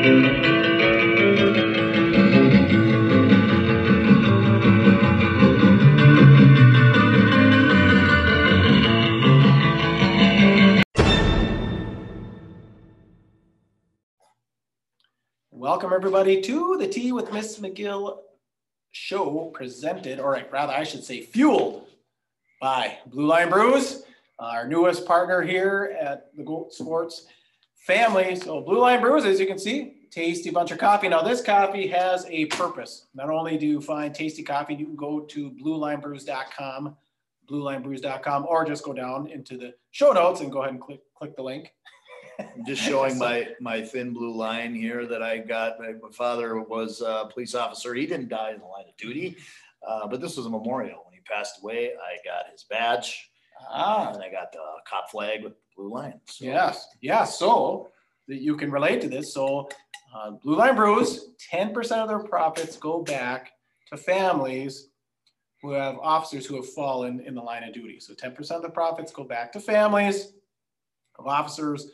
Welcome everybody to the Tea with Miss McGill show presented, or rather I should say fueled by Blue Line Brews, our newest partner here at the Goat Sports family. So Blue Line Brews, as you can see, tasty bunch of coffee. Now this coffee has a purpose. Not only do you find tasty coffee, you can go to bluelinebrews.com, bluelinebrews.com, or just go down into the show notes and go ahead and click, click the link. I'm just showing my, my thin blue line here that I got. My my father was a police officer. He didn't die in the line of duty, uh, but this was a memorial. When he passed away, I got his badge Ah, and I got the cop flag with blue line. So yes, yeah. So that you can relate to this. So uh, Blue Line Brews, 10% of their profits go back to families who have officers who have fallen in the line of duty. So 10% of the profits go back to families of officers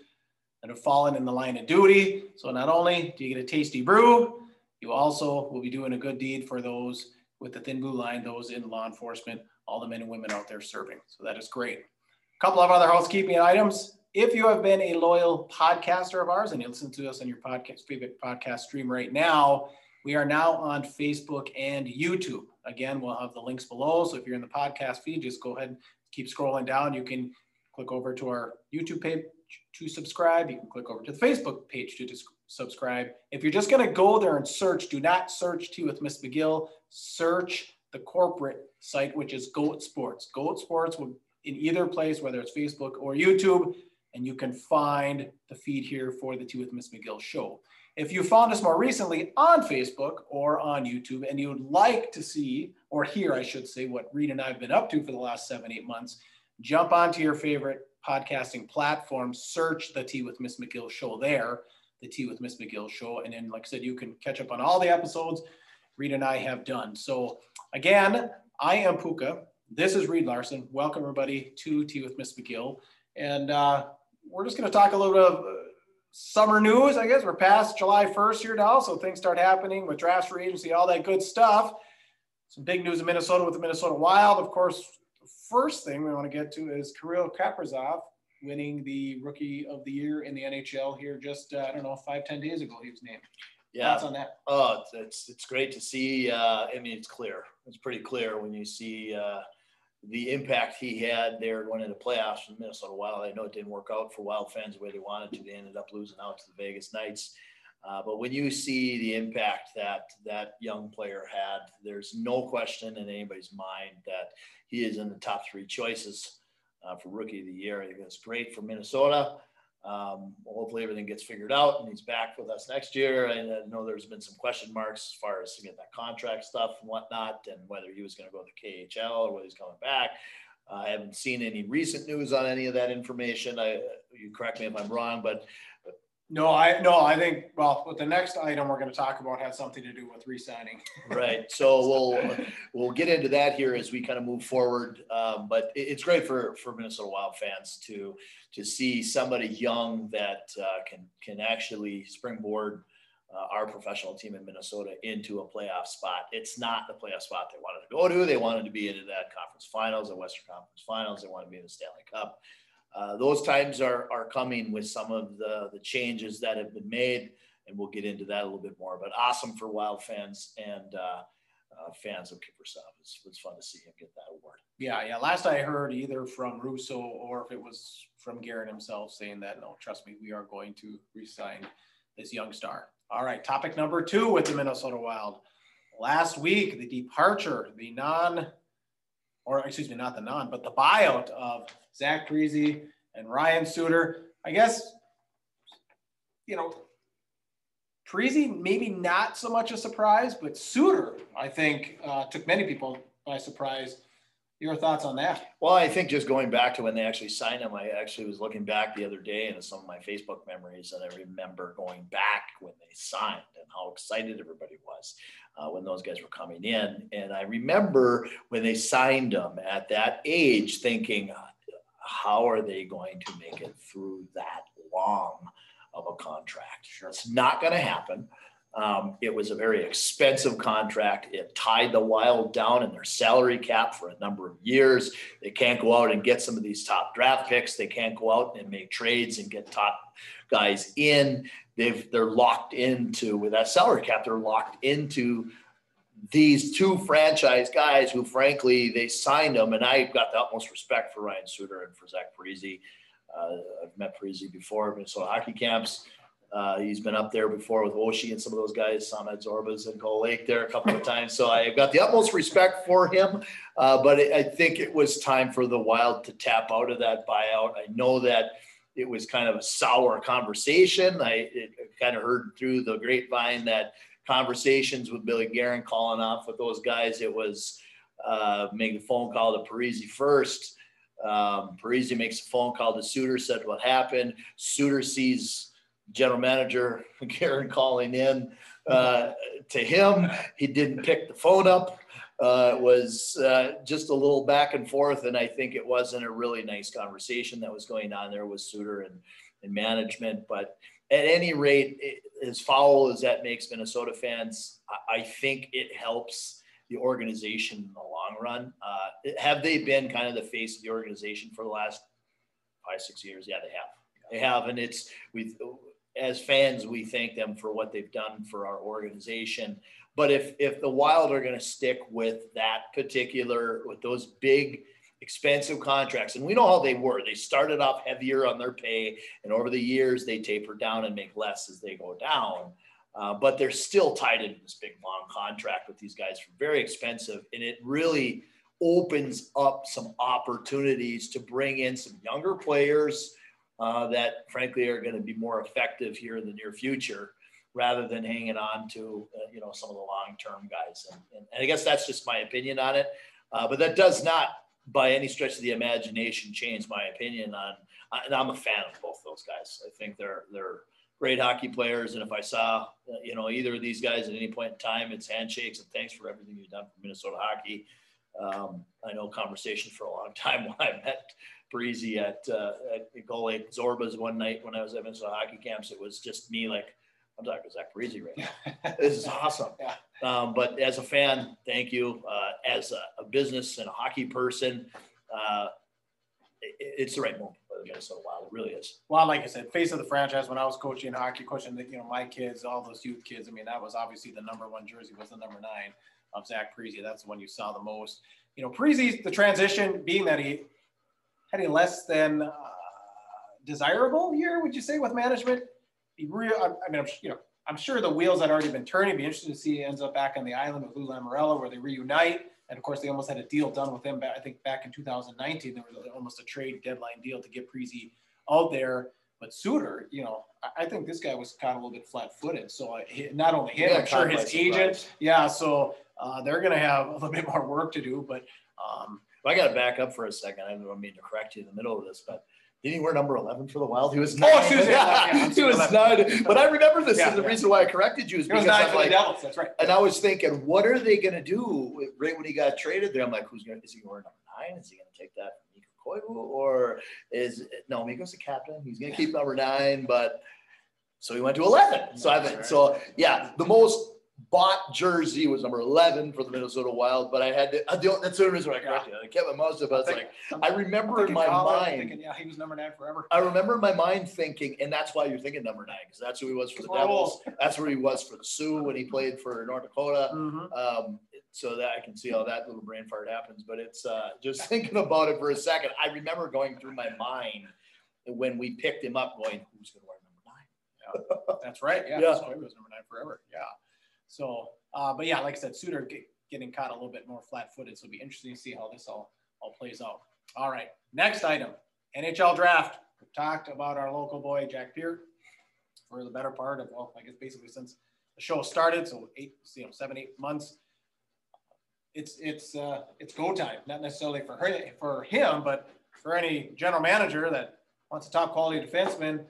that have fallen in the line of duty. So not only do you get a tasty brew, you also will be doing a good deed for those with the thin blue line, those in law enforcement, all the men and women out there serving. So that is great. A couple of other housekeeping items. If you have been a loyal podcaster of ours and you listen to us on your podcast favorite podcast stream right now, we are now on Facebook and YouTube. Again, we'll have the links below. So if you're in the podcast feed, just go ahead, and keep scrolling down. You can click over to our YouTube page to subscribe. You can click over to the Facebook page to subscribe. If you're just going to go there and search, do not search Tea with Miss McGill. Search the corporate site, which is Goat Sports. Goat Sports will in either place, whether it's Facebook or YouTube, and you can find the feed here for the Tea with Miss McGill show. If you found us more recently on Facebook or on YouTube and you would like to see or hear, I should say, what Reed and I have been up to for the last seven, eight months, jump onto your favorite podcasting platform, search the Tea with Miss McGill show there, the Tea with Miss McGill show. And then, like I said, you can catch up on all the episodes Reed and I have done. So, again, I am Puka. This is Reed Larson. Welcome, everybody, to Tea with Miss McGill. And uh, we're just going to talk a little bit of uh, summer news, I guess. We're past July 1st here now, so things start happening with drafts free agency, all that good stuff. Some big news in Minnesota with the Minnesota Wild. Of course, the first thing we want to get to is Kirill Kaprizov winning the Rookie of the Year in the NHL here just, uh, I don't know, five ten days ago he was named. Yeah, Thoughts on that? oh, it's, it's it's great to see. Uh, I mean, it's clear. It's pretty clear when you see uh, the impact he had there going into the playoffs the Minnesota Wild. I know it didn't work out for Wild fans the way they wanted to. They ended up losing out to the Vegas Knights. Uh, but when you see the impact that that young player had, there's no question in anybody's mind that he is in the top three choices uh, for Rookie of the Year. I think that's great for Minnesota. Um, hopefully everything gets figured out and he's back with us next year. And I know there's been some question marks as far as to get that contract stuff and whatnot, and whether he was going to go to KHL or whether he's coming back. Uh, I haven't seen any recent news on any of that information. I, you correct me if I'm wrong, but No, I no, I think well, with the next item we're going to talk about has something to do with re-signing. right. So we'll we'll get into that here as we kind of move forward. Um, but it, it's great for for Minnesota Wild fans to to see somebody young that uh, can can actually springboard uh, our professional team in Minnesota into a playoff spot. It's not the playoff spot they wanted to go to. They wanted to be into that conference finals, the Western Conference Finals. They wanted to be in the Stanley Cup. Uh, those times are, are coming with some of the, the changes that have been made, and we'll get into that a little bit more. But awesome for Wild fans and uh, uh, fans of Kaprizov. It's, it's fun to see him get that award. Yeah, yeah. Last I heard, either from Russo or if it was from Guerin himself, saying that no, trust me, we are going to re-sign this young star. All right, topic number two with the Minnesota Wild. Last week, the departure, the non, or excuse me, not the non, but the buyout of Zach Parise and Ryan Suter. I guess, you know, Parise maybe not so much a surprise, but Suter, I think, uh, took many people by surprise. Your thoughts on that? Well, I think just going back to when they actually signed him, I actually was looking back the other day into some of my Facebook memories, and I remember going back when they signed and how excited everybody was uh, when those guys were coming in. And I remember when they signed them at that age, thinking, how are they going to make it through that long of a contract. Sure. It's not gonna happen. Um, it was a very expensive contract. It tied the Wild down in their salary cap for a number of years. They can't go out and get some of these top draft picks. They can't go out and make trades and get top guys in. They've, they're locked into, with that salary cap, they're locked into these two franchise guys who frankly, they signed them. And I've got the utmost respect for Ryan Suter and for Zach Parise. Uh, I've met Parise before, Minnesota hockey camps. Uh, he's been up there before with Oshie and some of those guys, Samad Zorbas and Cole Lake there a couple of times. So I've got the utmost respect for him. Uh, but I think it was time for the Wild to tap out of that buyout. I know that it was kind of a sour conversation. I it, kind of heard through the grapevine that conversations with Billy Guerin calling off with those guys, it was uh, making a phone call to Parise first. Um, Parise makes a phone call to Suter, said what happened. Suter sees general manager Guerin calling in uh, to him. He didn't pick the phone up. Uh, it was uh, just a little back and forth, and I think it wasn't a really nice conversation that was going on there with Suter and, and management. But at any rate, it, as foul as that makes Minnesota fans, I, I think it helps the organization in the long run. Uh, have they been kind of the face of the organization for the last five, six years? Yeah, they have. They have, and it's we as fans we thank them for what they've done for our organization. But if if the Wild are going to stick with that particular with those big expensive contracts, and we know how they were. They started off heavier on their pay, and over the years they taper down and make less as they go down. Uh, but they're still tied into this big long contract with these guys for very expensive, and it really opens up some opportunities to bring in some younger players uh, that, frankly, are going to be more effective here in the near future, rather than hanging on to uh, you know some of the long term guys. And, and, and, I guess that's just my opinion on it. Uh, but that does not, by any stretch of the imagination, change my opinion on. And I'm a fan of both those guys. I think they're they're great hockey players. And if I saw, you know, either of these guys at any point in time, it's handshakes and thanks for everything you've done for Minnesota hockey. Um, I know conversation for a long time when I met Breezy at, uh, at Lake Zorbas one night when I was at Minnesota hockey camps. It was just me like, I'm talking to Zach Parise right now. this is awesome. Yeah. Um, but as a fan, thank you. Uh, as a, a, business and a hockey person, uh, it, it's the right move the Minnesota Wild. It really is. Well, like I said, face of the franchise. When I was coaching hockey, coaching the, you know my kids, all those youth kids. I mean, that was obviously the number one jersey was the number nine of Zach Parise. That's the one you saw the most. You know, Parise, the transition being that he had a less than uh, desirable year, would you say, with management? He real, I, mean, I'm, you know, I'm sure the wheels had already been turning. It'd be interesting to see he ends up back on the island with Lou Lamoriello, where they reunite. And of course, they almost had a deal done with him. I think back in 2019, there was almost a trade deadline deal to get Parise out there. But Suter, you know, I think this guy was kind of a little bit flat-footed. So uh, not only him, yeah, I'm sure his agent. Yeah, so uh, they're going to have a little bit more work to do. But um, I got to back up for a second. I don't mean to correct you in the middle of this, but did he wear number 11 for the Wild? He was oh, nine. Oh, excuse me. Yeah, he was nine. But I remember this. Yeah, and the yeah. reason why I corrected you is because I'm like, Devils. That's right. And I was thinking, what are they going to do right when he got traded there? I'm like, who's going to, is he wearing number nine? Is he going to take that from Mikko Koivu? Or is, no, Mikko's the captain. He's going to keep number nine, but so he went to 11. So I think, so yeah, the most bought jersey was number 11 for the Minnesota Wild, but I had to, I don't, that's the reason I corrected yeah. I kept my mouth up. I was like, I remember in my mind. Thinking, yeah, he was number nine forever. I remember in my mind thinking, and that's why you're thinking number nine, because that's who he was for the Devils. That's where he was for the Sioux when he played for North Dakota. Mm-hmm. Um, so that I can see how that little brain fart happens. But it's uh, just thinking about it for a second. I remember going through my mind when we picked him up, going, "Who's going to wear number nine? Yeah, that's right. Yeah, yeah. he was number nine forever. Yeah. So, uh, but yeah, like I said, Suter get, getting caught a little bit more flat-footed, so it'll be interesting to see how this all all plays out. All right, next item, NHL draft. We've talked about our local boy Jack Peart for the better part of well, I guess basically since the show started, so eight, you know, seven, eight months. It's it's uh, it's go time, not necessarily for her for him, but for any general manager that wants a top quality defenseman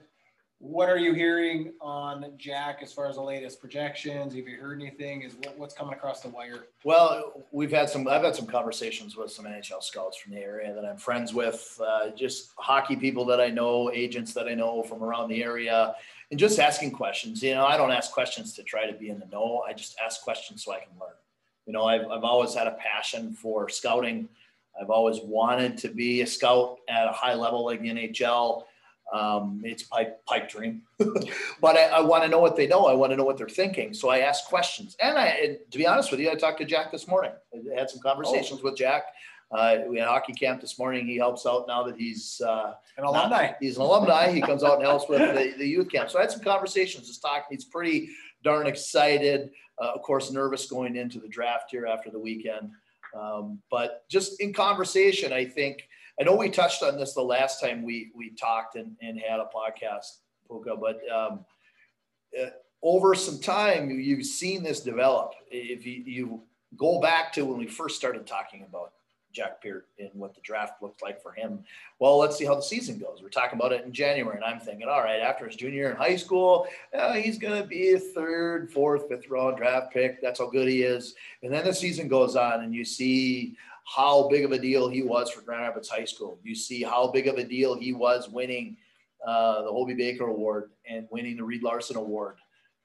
what are you hearing on Jack as far as the latest projections? Have you heard anything? Is what, what's coming across the wire? Well, we've had some. I've had some conversations with some NHL scouts from the area that I'm friends with. Uh, just hockey people that I know, agents that I know from around the area, and just asking questions. You know, I don't ask questions to try to be in the know. I just ask questions so I can learn. You know, I've, I've always had a passion for scouting. I've always wanted to be a scout at a high level like the NHL. Um, it's pipe pipe dream, but I, I want to know what they know. I want to know what they're thinking. So I ask questions. And I, and to be honest with you, I talked to Jack this morning. I had some conversations with Jack. Uh, we had hockey camp this morning. He helps out now that he's uh, An alumni. he's an alumni. He comes out and helps with the, the youth camp. So I had some conversations. Just talking. He's pretty darn excited. Uh, of course, nervous going into the draft here after the weekend. Um, but just in conversation, I think I know we touched on this the last time we we talked and, and had a podcast, Puka, but um, uh, over some time, you've seen this develop. If you, you go back to when we first started talking about Jack Peart and what the draft looked like for him. Well, let's see how the season goes. We're talking about it in January, and I'm thinking, all right, after his junior year in high school, uh, he's going to be a third, fourth, fifth round draft pick. That's how good he is. And then the season goes on, and you see how big of a deal he was for Grand Rapids High School. You see how big of a deal he was winning uh, the Hobey Baker Award and winning the Reed Larson Award.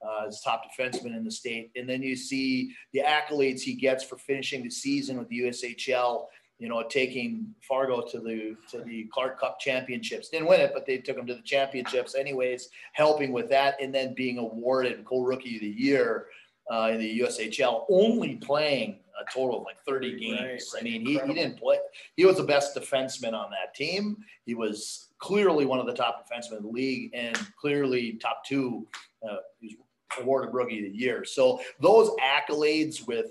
Uh, as top defenseman in the state. And then you see the accolades he gets for finishing the season with the USHL you know, taking Fargo to the to the Clark Cup championships. Didn't win it, but they took him to the championships anyways, helping with that, and then being awarded co-rookie of the year uh, in the USHL, only playing a total of like 30 games. Right, right. I mean, he, he didn't play. He was the best defenseman on that team. He was clearly one of the top defensemen in the league, and clearly top two. Uh, he was awarded rookie of the year. So those accolades with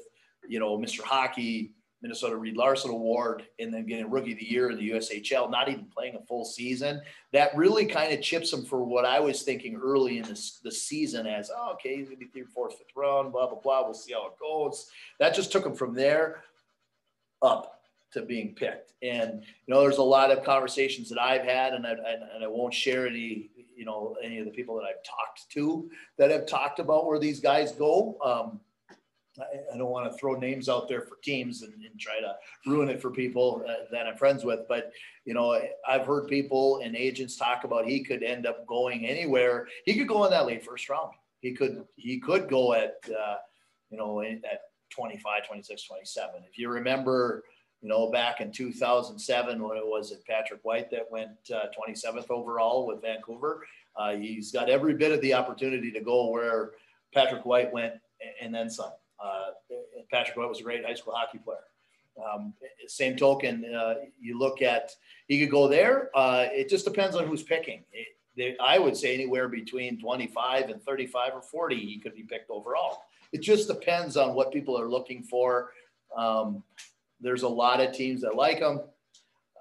you know Mr. Hockey Minnesota Reed Larson Award and then getting Rookie of the Year in the USHL, not even playing a full season. That really kind of chips him for what I was thinking early in this the season as, oh, okay, he's going to be third, fourth, fifth round, blah, blah, blah. We'll see how it goes. That just took him from there up to being picked. And, you know, there's a lot of conversations that I've had, and I, and I won't share any, you know, any of the people that I've talked to that have talked about where these guys go. Um, I, don't want to throw names out there for teams and, and try to ruin it for people uh, that I'm friends with. But, you know, I've heard people and agents talk about he could end up going anywhere. He could go in that late first round. He could, he could go at, uh, you know, at 25, 26, 27. If you remember, you know, back in 2007, when it was at Patrick White that went uh, 27th overall with Vancouver, uh, he's got every bit of the opportunity to go where Patrick White went and then some. Uh, Patrick White was a great high school hockey player. Um, same token, uh, you look at he could go there. It just depends on who's picking. It, they, I would say anywhere between 25 and 35 or 40, he could be picked overall. It just depends on what people are looking for. Um, there's a lot of teams that like him.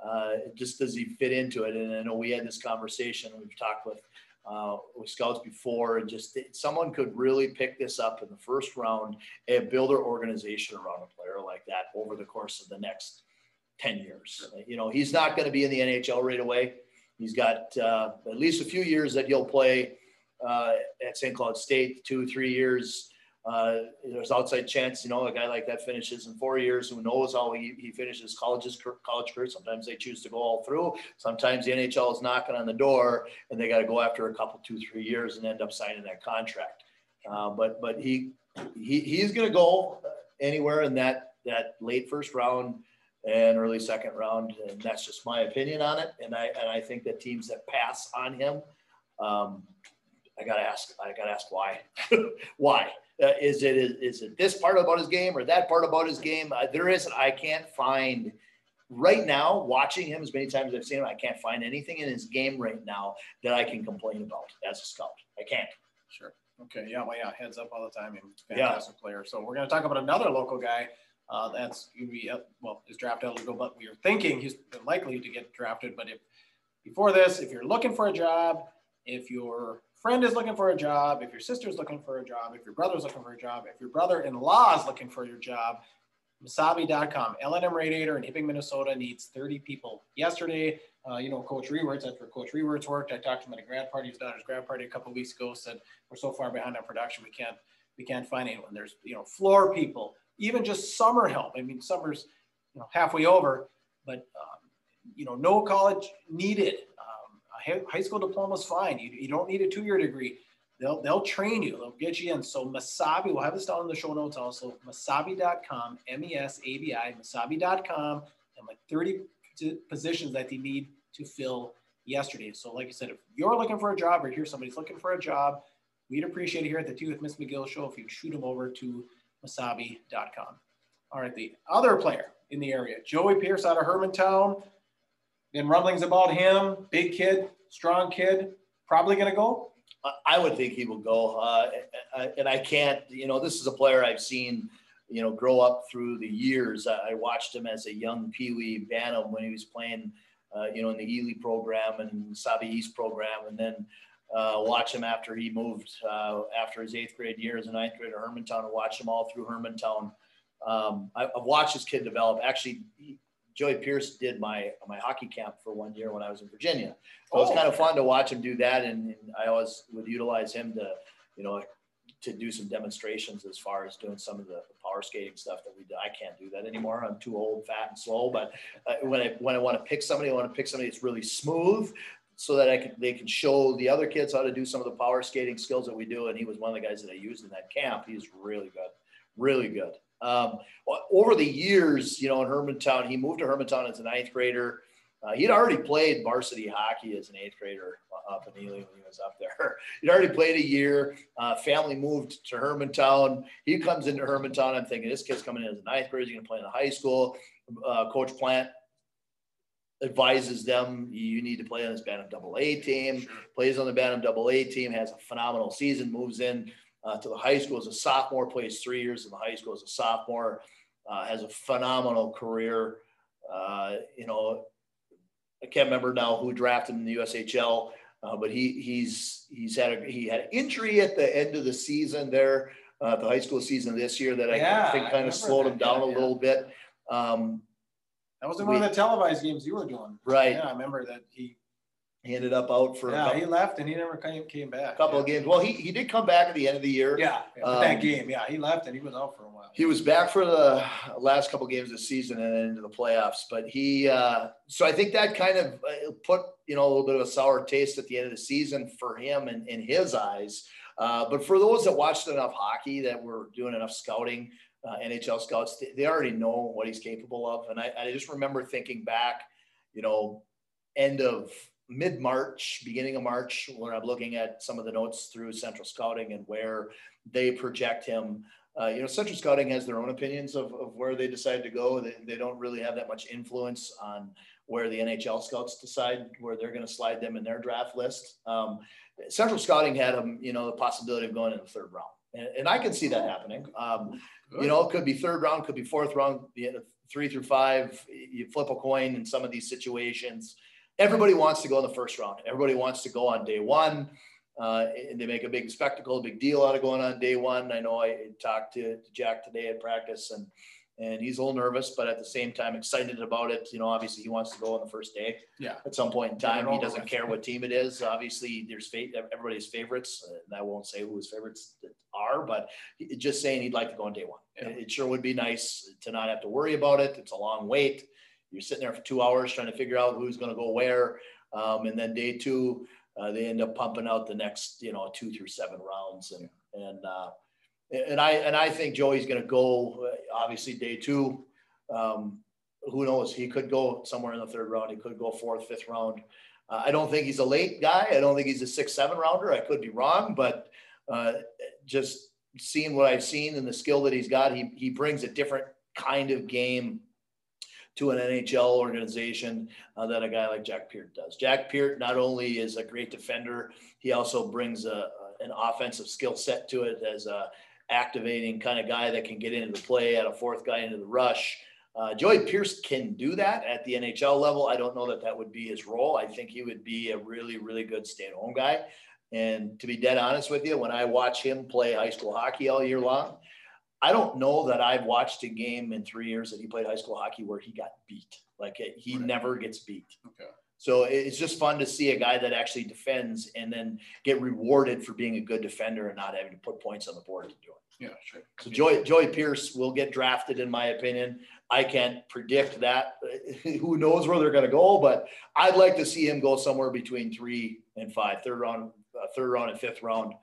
Uh, just does he fit into it? And I know we had this conversation. We've talked with uh, with scouts before, and just someone could really pick this up in the first round and build their organization around a player like that over the course of the next 10 years. You know, he's not going to be in the NHL right away. He's got uh, at least a few years that he'll play uh, at St. Cloud State, two, three years uh, there's outside chance, you know, a guy like that finishes in four years. Who knows how he, he finishes college's college career? Sometimes they choose to go all through. Sometimes the NHL is knocking on the door, and they got to go after a couple, two, three years, and end up signing that contract. Uh, but but he he he's going to go anywhere in that that late first round and early second round, and that's just my opinion on it. And I and I think that teams that pass on him, um, I gotta ask I gotta ask why why uh, is it is, is, it this part about his game or that part about his game? Uh, there isn't. I can't find right now. Watching him as many times as I've seen him, I can't find anything in his game right now that I can complain about as a scout. I can't. Sure. Okay. Yeah. Well, yeah. Heads up all the time. Fantastic yeah. player. So we're going to talk about another local guy. Uh, that's going to be uh, well, is draft eligible, but we are thinking he's likely to get drafted. But if before this, if you're looking for a job, if you're friend is looking for a job, if your sister's looking for a job, if your brother's looking for a job, if your brother-in-law is looking for your job, Mesabi.com, L&M Radiator in Hibbing, Minnesota needs 30 people. Yesterday, uh, you know, Coach Rewerts, where Coach Rewerts worked. I talked to him at a grad party, his daughter's grad party a couple weeks ago, said, we're so far behind on production, we can't, we can't find anyone. There's, you know, floor people, even just summer help. I mean, summer's, you know, halfway over, but, um, you know, no college needed high, high school diploma is fine. You, you don't need a two-year degree. They'll, they'll train you. They'll get you in. So Mesabi, we'll have this down in the show notes also. Mesabi.com, M-E-S-A-B-I, Mesabi.com, and like 30 positions that they need to fill yesterday. So like I said, if you're looking for a job or hear somebody's looking for a job, we'd appreciate it here at the Tea with Miss McGill show if you shoot them over to mesabi.com. All right, the other player in the area, Joey Pierce out of Hermantown. Been rumblings about him. Big kid, strong kid. Probably going to go. I would think he will go. Uh, and I can't, you know, this is a player I've seen, you know, grow up through the years. I watched him as a young Pee Wee Bantam when he was playing, uh, you know, in the Ely program and Sabi East program. And then uh, watch him after he moved uh, after his eighth grade year as a ninth grader Hermantown and watch him all through Hermantown. Um, I, have watched this kid develop. Actually, Joey Pierce did my my hockey camp for one year when I was in Virginia. So oh. it was kind of fun to watch him do that, and, and, I always would utilize him to, you know, to do some demonstrations as far as doing some of the power skating stuff that we do. I can't do that anymore. I'm too old, fat, and slow. But uh, when I when I want to pick somebody, I want to pick somebody that's really smooth, so that I can they can show the other kids how to do some of the power skating skills that we do. And he was one of the guys that I used in that camp. He's really good, really good. Um, over the years, you know, in Hermantown, he moved to Hermantown as a ninth grader. Uh, he'd already played varsity hockey as an eighth grader up in Ely when he was up there. He'd already played a year. Uh, family moved to Hermantown. He comes into Hermantown. I'm thinking this kid's coming in as a ninth grader. He's going to play in the high school. Uh, Coach Plant advises them you need to play on this Bantam Double A team. Plays on the Bantam Double A team. Has a phenomenal season. Moves in uh, to the high school as a sophomore, plays three years in the high school as a sophomore, uh, has a phenomenal career. Uh, you know, I can't remember now who drafted him in the USHL, uh, but he he's he's had a, he had an injury at the end of the season there, uh, the high school season this year that yeah, I think kind of slowed that. him down yeah, a yeah. little bit. Um, that was one of the televised games you were doing, right? Yeah, I remember that he he ended up out for yeah, he left and he never came, came back. A couple yeah. of games. Well, he, he did come back at the end of the year. Yeah, yeah um, that game. Yeah, he left and he was out for a while. He was back for the last couple of games of the season and then into the playoffs. But he, uh, so I think that kind of uh, put you know a little bit of a sour taste at the end of the season for him and in his eyes. Uh, but for those that watched enough hockey, that were doing enough scouting, uh, NHL scouts, they, they, already know what he's capable of. And I, I just remember thinking back, you know, end of mid March, beginning of March, when I'm looking at some of the notes through Central Scouting and where they project him. Uh, you know, Central Scouting has their own opinions of, of where they decide to go. They, they don't really have that much influence on where the NHL scouts decide where they're going to slide them in their draft list. Um, Central Scouting had them, you know, the possibility of going in the third round. And, and I can see that happening. Um, you know, it could be third round, could be fourth round, three through five. You flip a coin in some of these situations everybody wants to go in the first round. Everybody wants to go on day one. Uh, and they make a big spectacle, a big deal out of going on day one. I know I talked to, Jack today at practice and and he's a little nervous, but at the same time excited about it. You know, obviously he wants to go on the first day. Yeah. At some point in time, he doesn't care what team it is. Obviously, there's fate, everybody's favorites, and I won't say who his favorites are, but just saying he'd like to go on day one. Yeah. It sure would be nice to not have to worry about it. It's a long wait. You're sitting there for two hours trying to figure out who's going to go where. Um, and then day two, uh, they end up pumping out the next, you know, two through seven rounds. And, and, uh, and I, and I think Joey's going to go uh, obviously day two. Um, who knows? He could go somewhere in the third round. He could go fourth, fifth round. Uh, I don't think he's a late guy. I don't think he's a six, seven rounder. I could be wrong, but uh, just seeing what I've seen and the skill that he's got, he, he brings a different kind of game to an NHL organization uh, that a guy like Jack Peart does. Jack Peart not only is a great defender, he also brings a, an offensive skill set to it as a activating kind of guy that can get into the play, at a fourth guy into the rush. Uh, Joey Pierce can do that at the NHL level. I don't know that that would be his role. I think he would be a really, really good stay-at-home guy. And to be dead honest with you, when I watch him play high school hockey all year long, I don't know that I've watched a game in three years that he played high school hockey where he got beat. Like he right. never gets beat. Okay. So it's just fun to see a guy that actually defends and then get rewarded for being a good defender and not having to put points on the board to do it. Yeah, sure. So Joey, Joey Pierce will get drafted, in my opinion. I can't predict that. Who knows where they're going to go? But I'd like to see him go somewhere between three and five, third round, uh, third round and fifth round.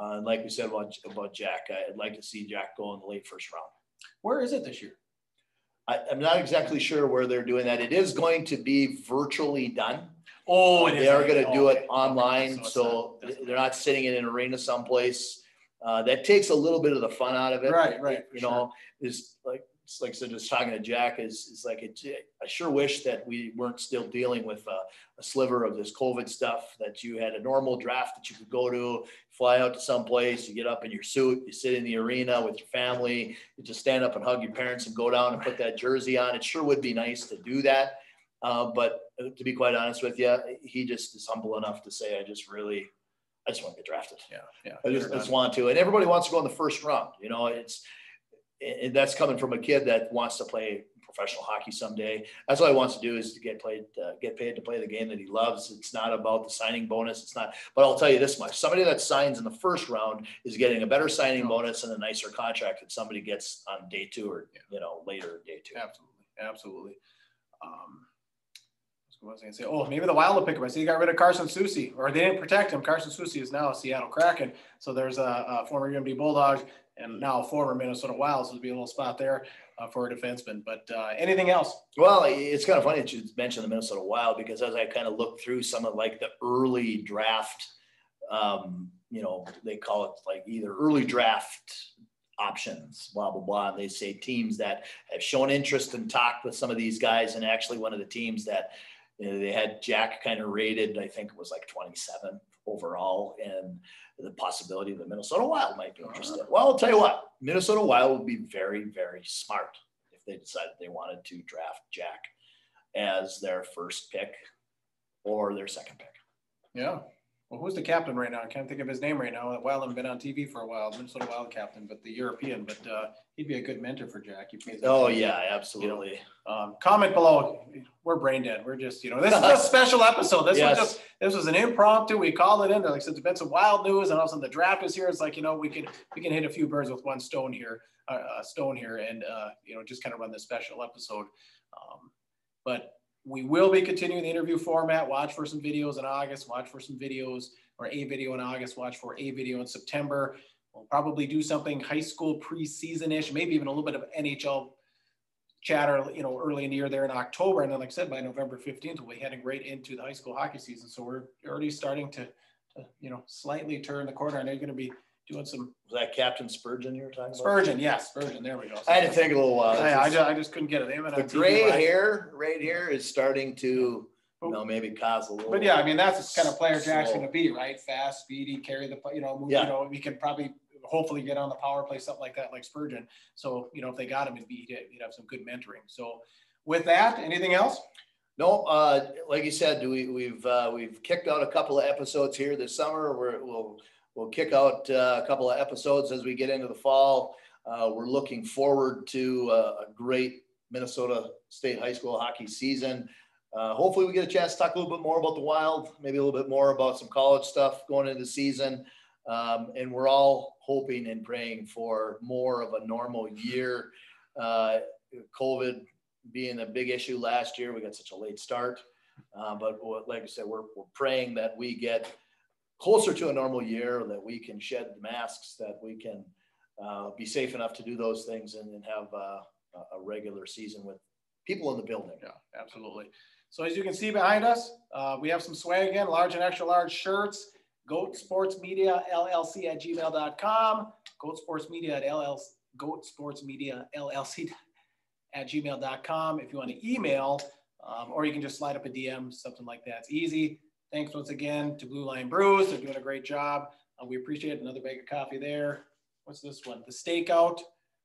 Uh, and like we said about, about Jack, I'd like to see Jack go in the late first round. Where is it this year? I, I'm not exactly sure where they're doing that. It is going to be virtually done. Oh, They are going to do Okay, it online, okay, so it's not- they're not sitting in an arena someplace. Uh, that takes a little bit of the fun out of it. Right, right, You know, is like, it's like I said, just talking to Jack is, is like, it, I sure wish that we weren't still dealing with a, a sliver of this COVID stuff, that you had a normal draft that you could go to, fly out to some place, you get up in your suit, you sit in the arena with your family, you just stand up and hug your parents and go down and put that jersey on. It sure would be nice to do that. Uh, but to be quite honest with you, he just is humble enough to say, I just really, I just want to get drafted. Yeah, yeah. I just, just want to, and everybody wants to go in the first round, you know, it's, and that's coming from a kid that wants to play professional hockey someday. That's all he wants to do is to get played, uh, get paid to play the game that he loves. It's not about the signing bonus. It's not, but I'll tell you this much, somebody that signs in the first round is getting a better signing bonus and a nicer contract than somebody gets on day two or, you know, later day two. Absolutely, absolutely. Um, what was I gonna say? Oh, maybe the Wild will pick him. I see they got rid of Carson Soucy, or they didn't protect him. Carson Soucy is now a Seattle Kraken. So there's a, a former UMD Bulldog and now a former Minnesota Wild. So there'll be a little spot there uh, for a defenseman. But uh, anything else? Well, it's kind of funny that you mentioned the Minnesota Wild because as I kind of look through some of like the early draft, um, you know, they call it like either early draft options, blah, blah, blah. And they say teams that have shown interest and talked with some of these guys. And actually, one of the teams that you know, they had Jack kind of rated, I think it was like 27 overall. And the possibility of the Minnesota Wild might be interested. Ah. Well, I'll tell you what, Minnesota Wild would be very, very smart if they decided they wanted to draft Jack as their first pick or their second pick. Yeah. Well, who's the captain right now? I can't think of his name right now. Wild been on TV for a while. Minnesota Wild captain, but the European. But uh, he'd be a good mentor for Jack. He plays Oh yeah, absolutely. Um, comment below. We're brain dead. We're just, you know, this is a special episode. This Yes. was just, this was an impromptu. We called it in. There. Like I said, there's been some wild news, and all of a sudden the draft is here. It's like, you know, we can we can hit a few birds with one stone here, uh, stone here, and uh, you know, just kind of run this special episode. Um, but we will be continuing the interview format. Watch for some videos in August. Watch for some videos or a video in August. Watch for a video in September. We'll probably do something high school preseason-ish, maybe even a little bit of NHL chatter, you know, early in the year there in October. And then, like I said, by November 15th, we'll be heading right into the high school hockey season. So we're already starting to, to you know, slightly turn the corner. I know you're going to be doing some Was that Captain Spurgeon you were talking about? Spurgeon. Yes, Spurgeon. There we go. I had to think a little while. I, I, just, I just couldn't get it. They haven't the on TV, gray but I- hair right here is starting to, you know, maybe cause a little. But yeah, I mean, that's the kind of player Jack's slow. going to be, right? Fast, speedy, carry the, you know, move, Yeah. you know, we can probably hopefully get on the power play, something like that, like Spurgeon. So, you know, if they got him, it'd be, he'd he'd have some good mentoring. So with that, anything else? No, uh, like you said, we, we've, uh, we've kicked out a couple of episodes here this summer. We're, we'll, we'll kick out uh, a couple of episodes as we get into the fall. Uh, we're looking forward to a, a great Minnesota State High School hockey season. Uh, hopefully we get a chance to talk a little bit more about the wild, maybe a little bit more about some college stuff going into the season. Um, and we're all hoping and praying for more of a normal year. Uh, COVID being a big issue last year, we got such a late start. Uh, but like I said, we're, we're praying that we get closer to a normal year, that we can shed masks, that we can uh, be safe enough to do those things and, and have uh, a, a regular season with people in the building. Yeah, absolutely. So as you can see behind us, uh, we have some swag again, large and extra large shirts. Goat Sports Media LLC at gmail.com. Goat Sports Media at LLC. Goat Sports Media LLC at gmail.com. If you want to email, um, or you can just slide up a DM, something like that. It's easy. Thanks once again to Blue Line Brews. They're doing a great job. Uh, we appreciate it. Another bag of coffee there. What's this one? The stakeout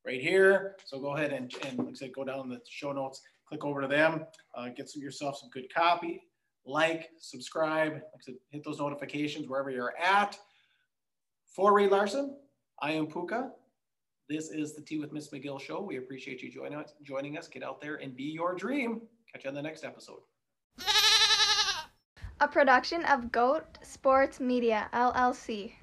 right here. So go ahead and, and like I said, go down the show notes, click over to them, uh, get some, yourself some good copy, like, subscribe, like I said, hit those notifications wherever you're at. For Reed Larson, I am Puka. This is the Tea with Miss McGill show. We appreciate you joining us. Joining us. Get out there and be your dream. Catch you on the next episode. A production of Goat Sports Media, LLC.